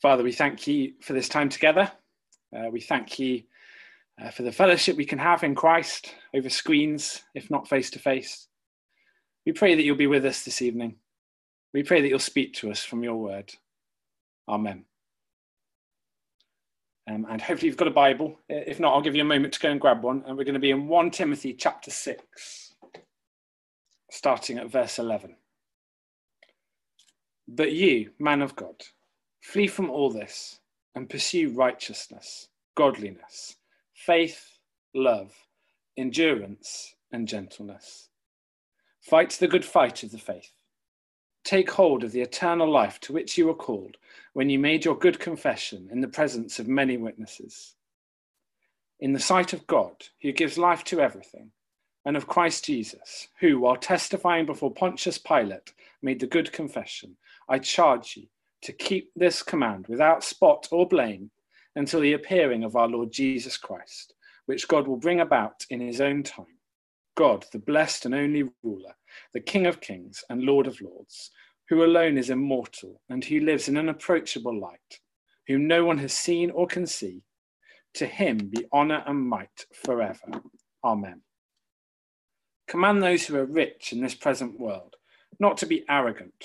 Father, we thank you for this time together. Uh, we thank you uh, for the fellowship we can have in Christ over screens, if not face to face. We pray that you'll be with us this evening. We pray that you'll speak to us from your word. Amen. Um, and hopefully you've got a Bible. If not, I'll give you a moment to go and grab one. And we're going to be in 1 Timothy chapter 6, starting at verse 11. But you, man of God, Flee from all this and pursue righteousness, godliness, faith, love, endurance, and gentleness. Fight the good fight of the faith. Take hold of the eternal life to which you were called when you made your good confession in the presence of many witnesses. In the sight of God, who gives life to everything, and of Christ Jesus, who, while testifying before Pontius Pilate, made the good confession, I charge you to keep this command without spot or blame until the appearing of our Lord Jesus Christ, which God will bring about in his own time. God, the blessed and only ruler, the King of kings and Lord of lords, who alone is immortal and who lives in unapproachable light, whom no one has seen or can see, to him be honour and might forever. Amen. Command those who are rich in this present world not to be arrogant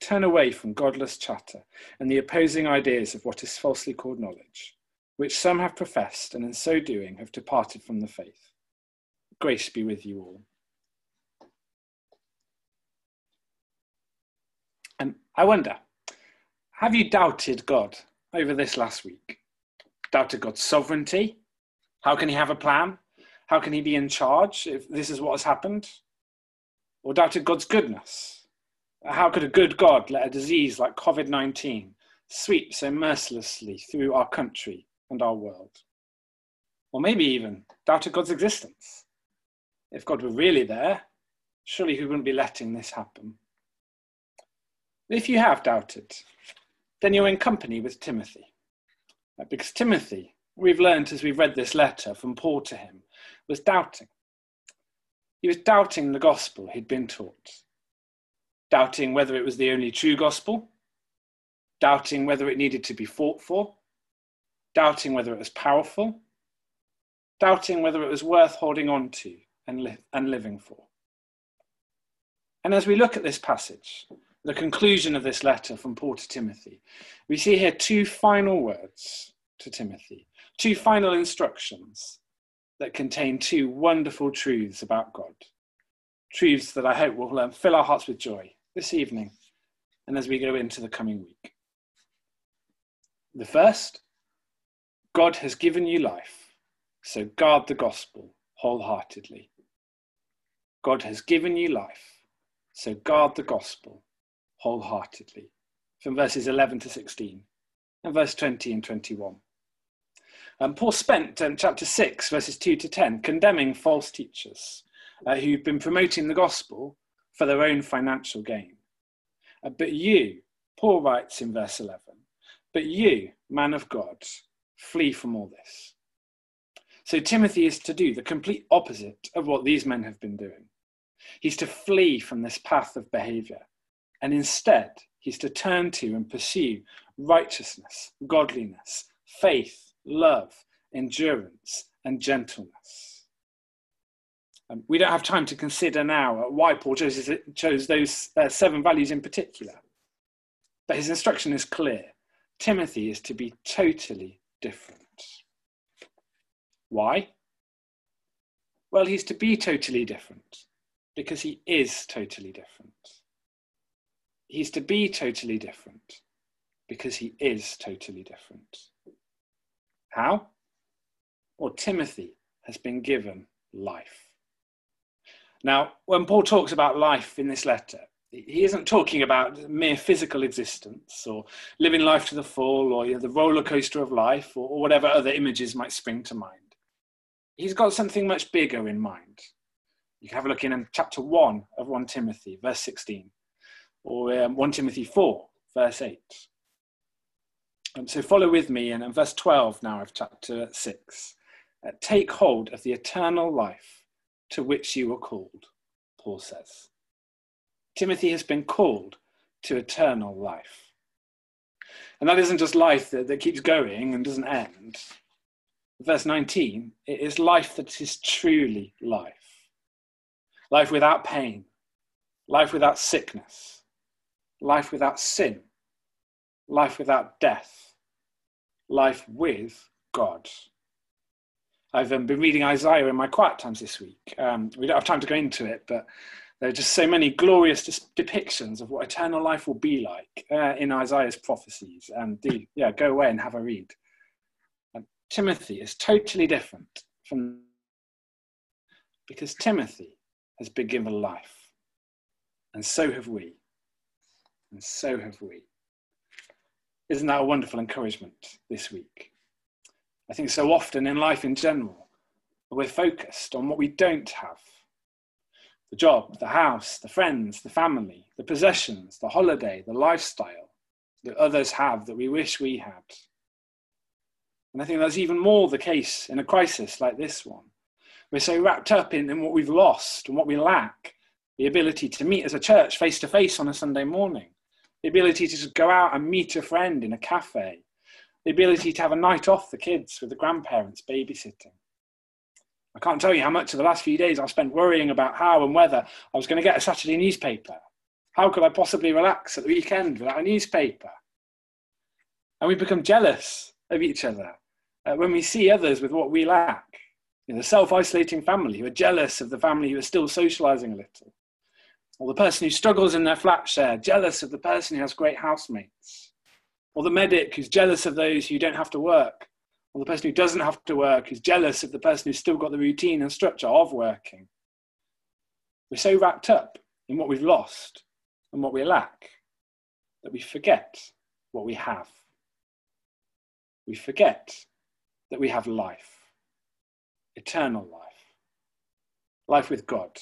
Turn away from godless chatter and the opposing ideas of what is falsely called knowledge, which some have professed and in so doing have departed from the faith. Grace be with you all. And I wonder, have you doubted God over this last week? Doubted God's sovereignty? How can he have a plan? How can he be in charge if this is what has happened? Or doubted God's goodness? How could a good God let a disease like COVID 19 sweep so mercilessly through our country and our world? Or maybe even doubted God's existence. If God were really there, surely He wouldn't be letting this happen. If you have doubted, then you're in company with Timothy. Uh, because Timothy, we've learned as we've read this letter from Paul to him, was doubting. He was doubting the gospel he'd been taught doubting whether it was the only true gospel, doubting whether it needed to be fought for, doubting whether it was powerful, doubting whether it was worth holding on to and, li- and living for. And as we look at this passage, the conclusion of this letter from Paul to Timothy, we see here two final words to Timothy, two final instructions that contain two wonderful truths about God. Truths that I hope will um, fill our hearts with joy this evening and as we go into the coming week. The first, God has given you life, so guard the gospel wholeheartedly. God has given you life, so guard the gospel wholeheartedly. From verses 11 to 16 and verse 20 and 21. Um, Paul spent um, chapter 6, verses 2 to 10, condemning false teachers uh, who've been promoting the gospel for their own financial gain. Uh, but you, Paul writes in verse 11, but you, man of God, flee from all this. So Timothy is to do the complete opposite of what these men have been doing. He's to flee from this path of behavior, and instead, he's to turn to and pursue righteousness, godliness, faith, love, endurance, and gentleness. Um, we don't have time to consider now why Paul chose, chose those uh, seven values in particular. But his instruction is clear Timothy is to be totally different. Why? Well, he's to be totally different because he is totally different. He's to be totally different because he is totally different. How? Well, Timothy has been given life. Now, when Paul talks about life in this letter, he isn't talking about mere physical existence or living life to the full or you know, the roller coaster of life or, or whatever other images might spring to mind. He's got something much bigger in mind. You can have a look in chapter 1 of 1 Timothy, verse 16, or um, 1 Timothy 4, verse 8. Um, so follow with me in, in verse 12 now of chapter 6. Uh, Take hold of the eternal life to which you were called, Paul says. Timothy has been called to eternal life. And that isn't just life that, that keeps going and doesn't end. Verse 19, it is life that is truly life. Life without pain, life without sickness, life without sin, life without death, life with God. I've um, been reading Isaiah in my quiet times this week. Um, we don't have time to go into it, but there are just so many glorious depictions of what eternal life will be like uh, in Isaiah's prophecies. And yeah, go away and have a read. And Timothy is totally different from because Timothy has been given life, and so have we, and so have we. Isn't that a wonderful encouragement this week? I think so often in life in general, we're focused on what we don't have the job, the house, the friends, the family, the possessions, the holiday, the lifestyle that others have that we wish we had. And I think that's even more the case in a crisis like this one. We're so wrapped up in, in what we've lost and what we lack the ability to meet as a church face to face on a Sunday morning, the ability to just go out and meet a friend in a cafe, the ability to have a night off the kids with the grandparents babysitting. I can't tell you how much of the last few days I've spent worrying about how and whether I was going to get a Saturday newspaper. How could I possibly relax at the weekend without a newspaper? And we become jealous of each other uh, when we see others with what we lack. You know, the self isolating family who are jealous of the family who are still socializing a little. Or the person who struggles in their flat share, jealous of the person who has great housemates. Or the medic who's jealous of those who don't have to work or the person who doesn't have to work is jealous of the person who's still got the routine and structure of working. We're so wrapped up in what we've lost and what we lack that we forget what we have. We forget that we have life, eternal life, life with God,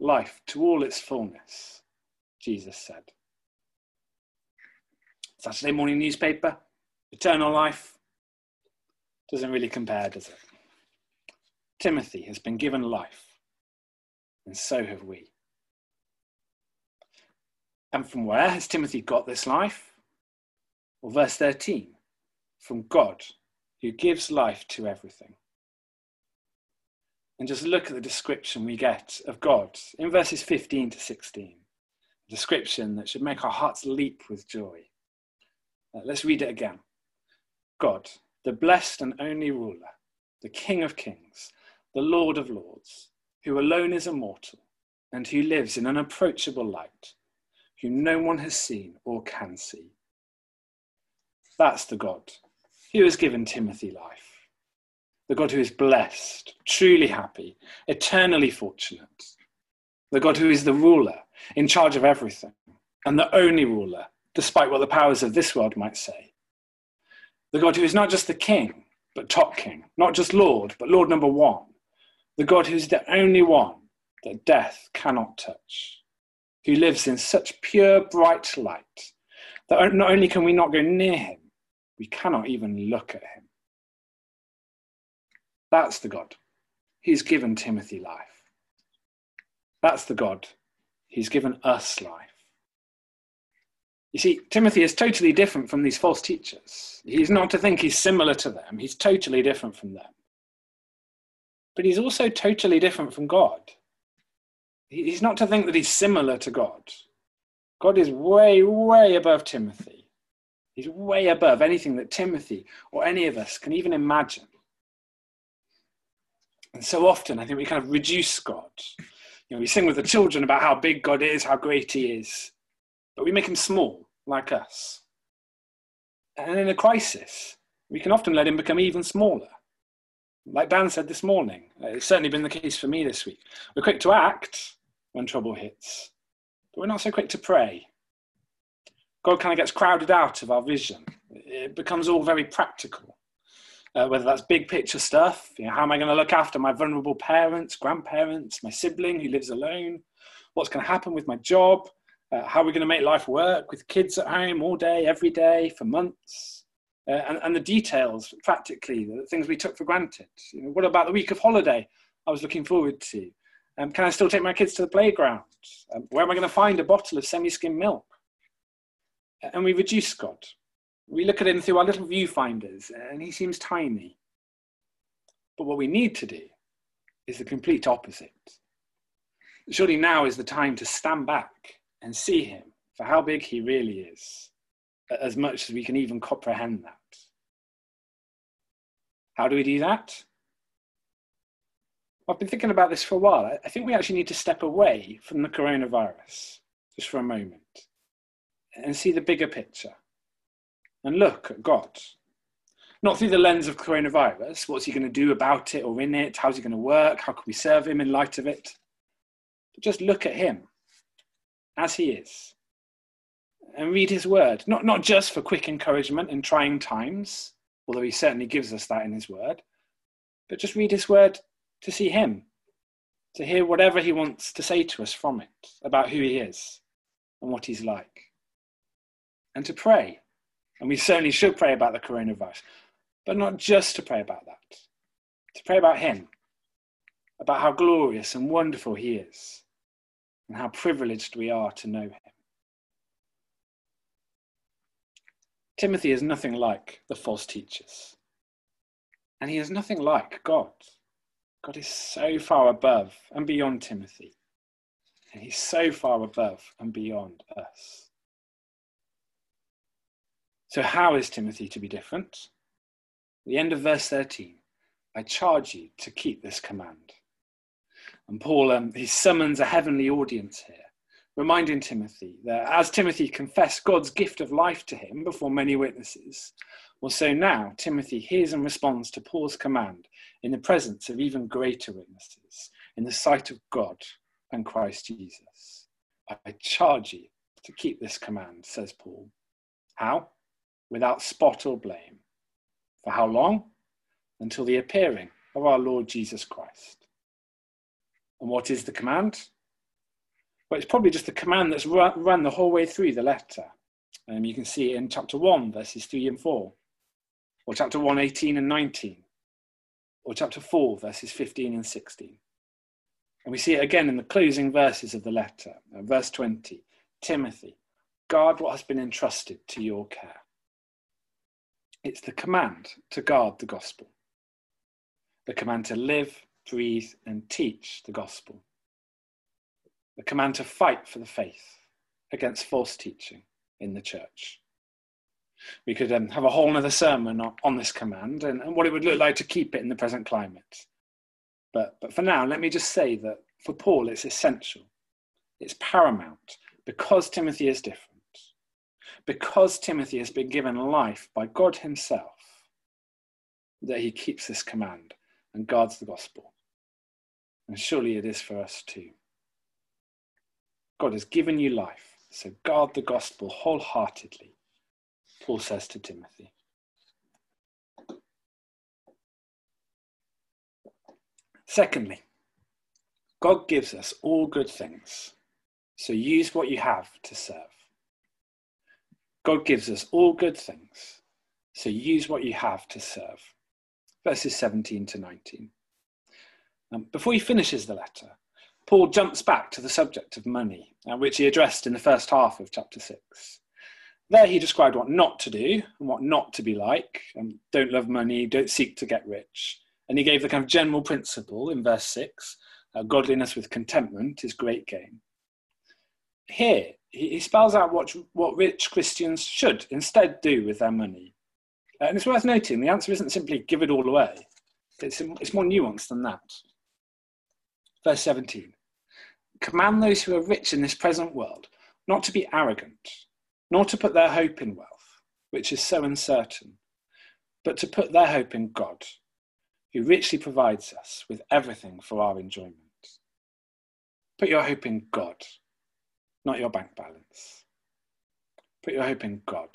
life to all its fullness, Jesus said. Saturday morning newspaper, eternal life, doesn't really compare, does it? Timothy has been given life, and so have we. And from where has Timothy got this life? Well, verse 13 from God, who gives life to everything. And just look at the description we get of God in verses 15 to 16. A description that should make our hearts leap with joy. Uh, let's read it again. God, the blessed and only ruler, the King of kings, the Lord of lords, who alone is immortal and who lives in unapproachable light, whom no one has seen or can see. That's the God who has given Timothy life. The God who is blessed, truly happy, eternally fortunate. The God who is the ruler, in charge of everything, and the only ruler, despite what the powers of this world might say. The God who is not just the king, but top king, not just Lord, but Lord number one. The God who is the only one that death cannot touch, who lives in such pure, bright light that not only can we not go near him, we cannot even look at him. That's the God. He's given Timothy life. That's the God. He's given us life. You see, Timothy is totally different from these false teachers. He's not to think he's similar to them, he's totally different from them. But he's also totally different from God. He's not to think that he's similar to God. God is way, way above Timothy. He's way above anything that Timothy or any of us can even imagine. And so often, I think we kind of reduce God. You know, we sing with the children about how big God is, how great He is but we make him small, like us. And in a crisis, we can often let him become even smaller. Like Dan said this morning, uh, it's certainly been the case for me this week. We're quick to act when trouble hits, but we're not so quick to pray. God kind of gets crowded out of our vision. It becomes all very practical. Uh, whether that's big picture stuff, you know, how am I going to look after my vulnerable parents, grandparents, my sibling who lives alone? What's going to happen with my job? Uh, how are we going to make life work with kids at home all day, every day, for months? Uh, and, and, the details, practically, the things we took for granted. You know, what about the week of holiday I was looking forward to? Um, can I still take my kids to the playground? Um, where am I going to find a bottle of semi skim milk? And we reduce God. We look at him through our little viewfinders, and he seems tiny. But what we need to do is the complete opposite. Surely now is the time to stand back and see him for how big he really is, as much as we can even comprehend that. How do we do that? I've been thinking about this for a while. I think we actually need to step away from the coronavirus just for a moment and see the bigger picture and look at God. Not through the lens of coronavirus, what's he going to do about it or in it? How's he going to work? How can we serve him in light of it? But just look at him as he is and read his word, not, not just for quick encouragement in trying times, although he certainly gives us that in his word, but just read his word to see him, to hear whatever he wants to say to us from it about who he is and what he's like, and to pray. And we certainly should pray about the coronavirus, but not just to pray about that, to pray about him, about how glorious and wonderful he is, and how privileged we are to know him. Timothy is nothing like the false teachers, and he is nothing like God. God is so far above and beyond Timothy. And he's so far above and beyond us. So, how is Timothy to be different? the end of verse 13 I charge you to keep this command. And Paul, um, he summons a heavenly audience here, reminding Timothy that as Timothy confessed God's gift of life to him before many witnesses, well, so now Timothy hears and responds to Paul's command in the presence of even greater witnesses, in the sight of God and Christ Jesus. I charge you to keep this command, says Paul. How? Without spot or blame. For how long? Until the appearing of our Lord Jesus Christ. And what is the command? Well, it's probably just the command that's run the whole way through the letter. Um, you can see it in chapter 1, verses 3 and 4 or chapter 1, 18 and 19, or chapter 4, verses 15 and 16. And we see it again in the closing verses of the letter, uh, verse 20 Timothy, guard what has been entrusted to your care. It's the command to guard the gospel, the command to live, breathe, and teach the gospel, the command to fight for the faith against false teaching in the church. We could um, have a whole other sermon on, this command and, and, what it would look like to keep it in the present climate. But, but for now, let me just say that for Paul, it's essential, it's paramount. Because Timothy is different, because Timothy has been given life by God Himself, that he keeps this command and guards the gospel. And surely it is for us too. God has given you life, so guard the gospel wholeheartedly Paul says to Timothy. Secondly, God gives us all good things, so use what you have to serve. God gives us all good things, so use what you have to serve. Verses 17 to 19. Um, before he finishes the letter, Paul jumps back to the subject of money, uh, which he addressed in the first half of chapter 6. There he described what not to do and what not to be like. Um, don't love money, don't seek to get rich. And he gave the kind of general principle in verse 6 uh, godliness with contentment is great gain. Here, he, he spells out what, what rich Christians should instead do with their money. Uh, and it's worth noting the answer isn't simply give it all away, it's, it's more nuanced than that. Verse 17 Command those who are rich in this present world not to be arrogant nor to put their hope in wealth, which is so uncertain, but to put their hope in God, who richly provides us with everything for our enjoyment. Put your hope in God. not your bank balance. Put your hope in God.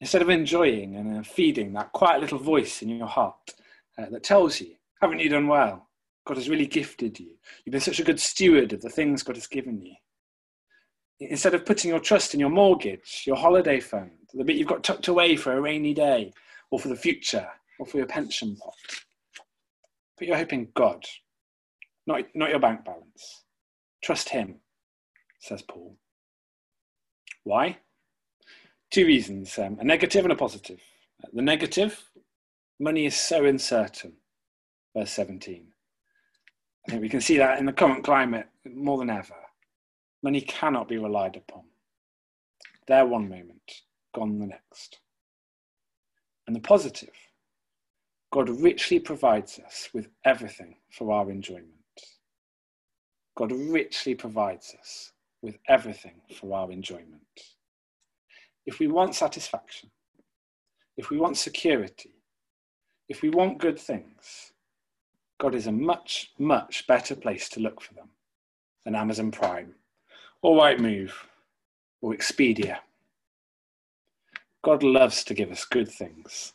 Instead of enjoying and uh, feeding that quiet little voice in your heart uh, that tells you, haven't you done well? God has really gifted you. You've been such a good steward of the things God has given you. Instead of putting your trust in your mortgage, your holiday fund, the bit you've got tucked away for a rainy day, or for the future, or for your pension pot, put your hope in God, not, not your bank balance. Trust Him, says Paul. Why? Two reasons um, a negative and a positive. The negative, money is so uncertain, verse 17. I think we can see that in the current climate more than ever. Money cannot be relied upon. There one moment, gone the next. And the positive, God richly provides us with everything for our enjoyment. God richly provides us with everything for our enjoyment. If we want satisfaction, if we want security, if we want good things, God is a much, much better place to look for them than Amazon Prime or Rightmove or Expedia. God loves to give us good things,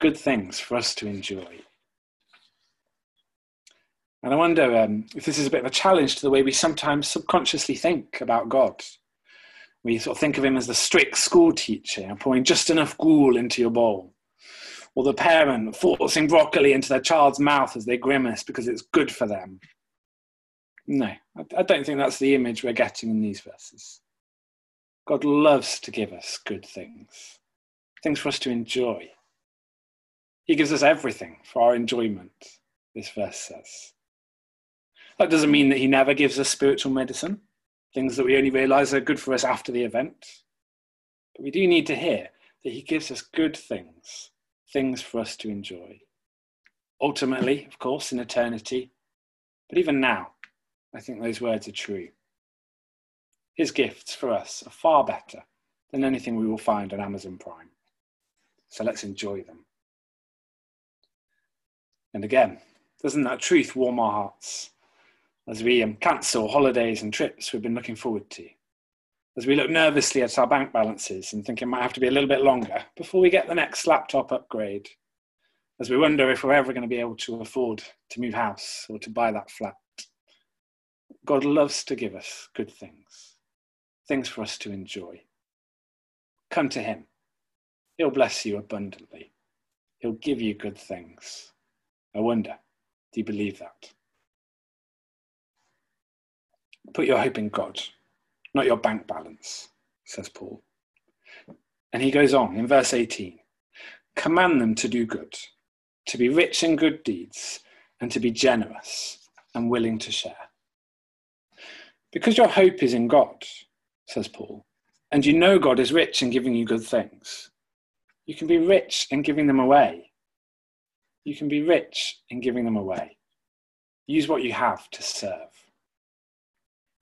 good things for us to enjoy. And I wonder um, if this is a bit of a challenge to the way we sometimes subconsciously think about God. We sort of think of him as the strict school teacher, pouring just enough gruel into your bowl or the parent forcing broccoli into their child's mouth as they grimace because it's good for them. No, I don't think that's the image we're getting in these verses. God loves to give us good things, things for us to enjoy. He gives us everything for our enjoyment, this verse says. That doesn't mean that He never gives us spiritual medicine, things that we only realize are good for us after the event. But we do need to hear that He gives us good things things for us to enjoy. Ultimately, of course, in eternity, but even now, I think those words are true. His gifts for us are far better than anything we will find on Amazon Prime. So let's enjoy them. And again, doesn't that truth warm our hearts as we um, cancel holidays and trips we've been looking forward to? as we look nervously at our bank balances and think it might have to be a little bit longer before we get the next laptop upgrade, as we wonder if we're ever going to be able to afford to move house or to buy that flat. God loves to give us good things, things for us to enjoy. Come to Him. He'll bless you abundantly. He'll give you good things. I wonder, do you believe that? Put your hope in God not your bank balance, says Paul. And he goes on in verse 18 Command them to do good, to be rich in good deeds, and to be generous and willing to share. Because your hope is in God, says Paul, and you know God is rich in giving you good things, you can be rich in giving them away. You can be rich in giving them away. Use what you have to serve.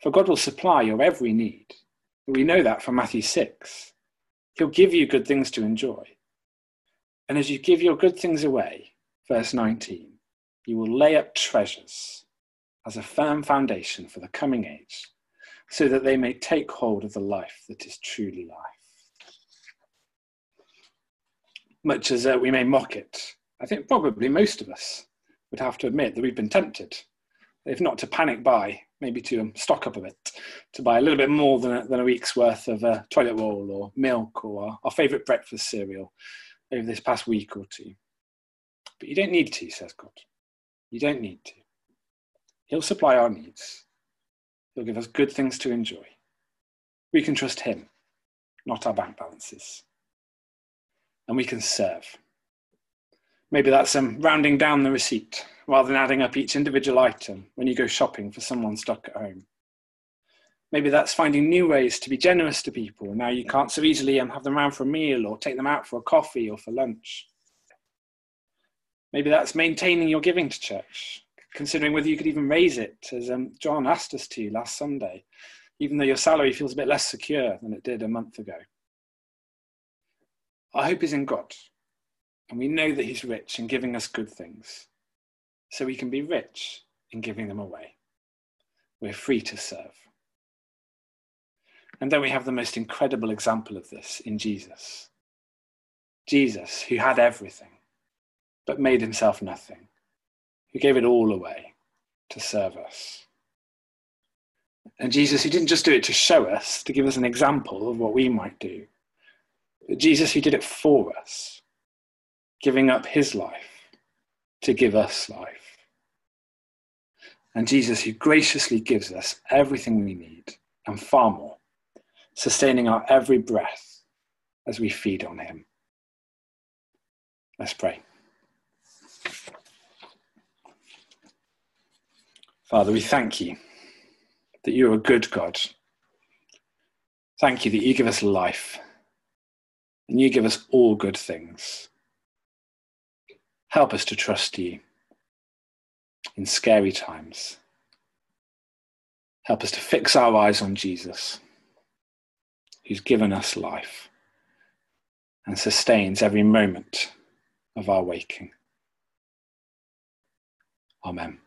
For God will supply your every need. We know that from Matthew 6. He'll give you good things to enjoy. And as you give your good things away, verse 19, you will lay up treasures as a firm foundation for the coming age, so that they may take hold of the life that is truly life. Much as uh, we may mock it, I think probably most of us would have to admit that we've been tempted, if not to panic buy, maybe to um, stock up a bit, to buy a little bit more than a, than a week's worth of uh, toilet roll or milk or our, our favourite breakfast cereal over this past week or two. But you don't need to, says God. You don't need to. He'll supply our needs. He'll give us good things to enjoy. We can trust Him, not our bank balances. And we can serve. Maybe that's um, rounding down the receipt rather than adding up each individual item when you go shopping for someone stuck at home. Maybe that's finding new ways to be generous to people. Now you can't so easily um, have them around for a meal or take them out for a coffee or for lunch. Maybe that's maintaining your giving to church, considering whether you could even raise it, as um, John asked us to last Sunday, even though your salary feels a bit less secure than it did a month ago. Our hope is in God, and we know that He's rich in giving us good things so we can be rich in giving them away. We're free to serve. And then we have the most incredible example of this in Jesus. Jesus, who had everything, but made himself nothing, who gave it all away to serve us. And Jesus, who didn't just do it to show us, to give us an example of what we might do, but Jesus, who did it for us, giving up his life to give us life. And Jesus, who graciously gives us everything we need and far more, sustaining our every breath as we feed on him. Let's pray. Father, we thank you that you are a good God. Thank you that you give us life and you give us all good things. Help us to trust you in scary times. Help us to fix our eyes on Jesus, who's given us life and sustains every moment of our waking. Amen.